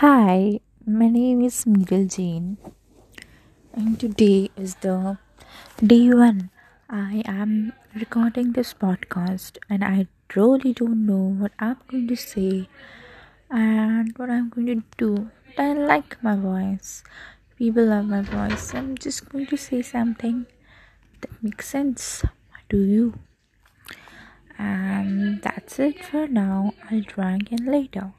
Hi, my name is Miral Jain, and today is the day one. I am recording this podcast, and I really don't know what I'm going to say and what I'm going to do. But I like my voice. People love my voice. I'm just going to say something that makes sense to you. And that's it for now. I'll try again later.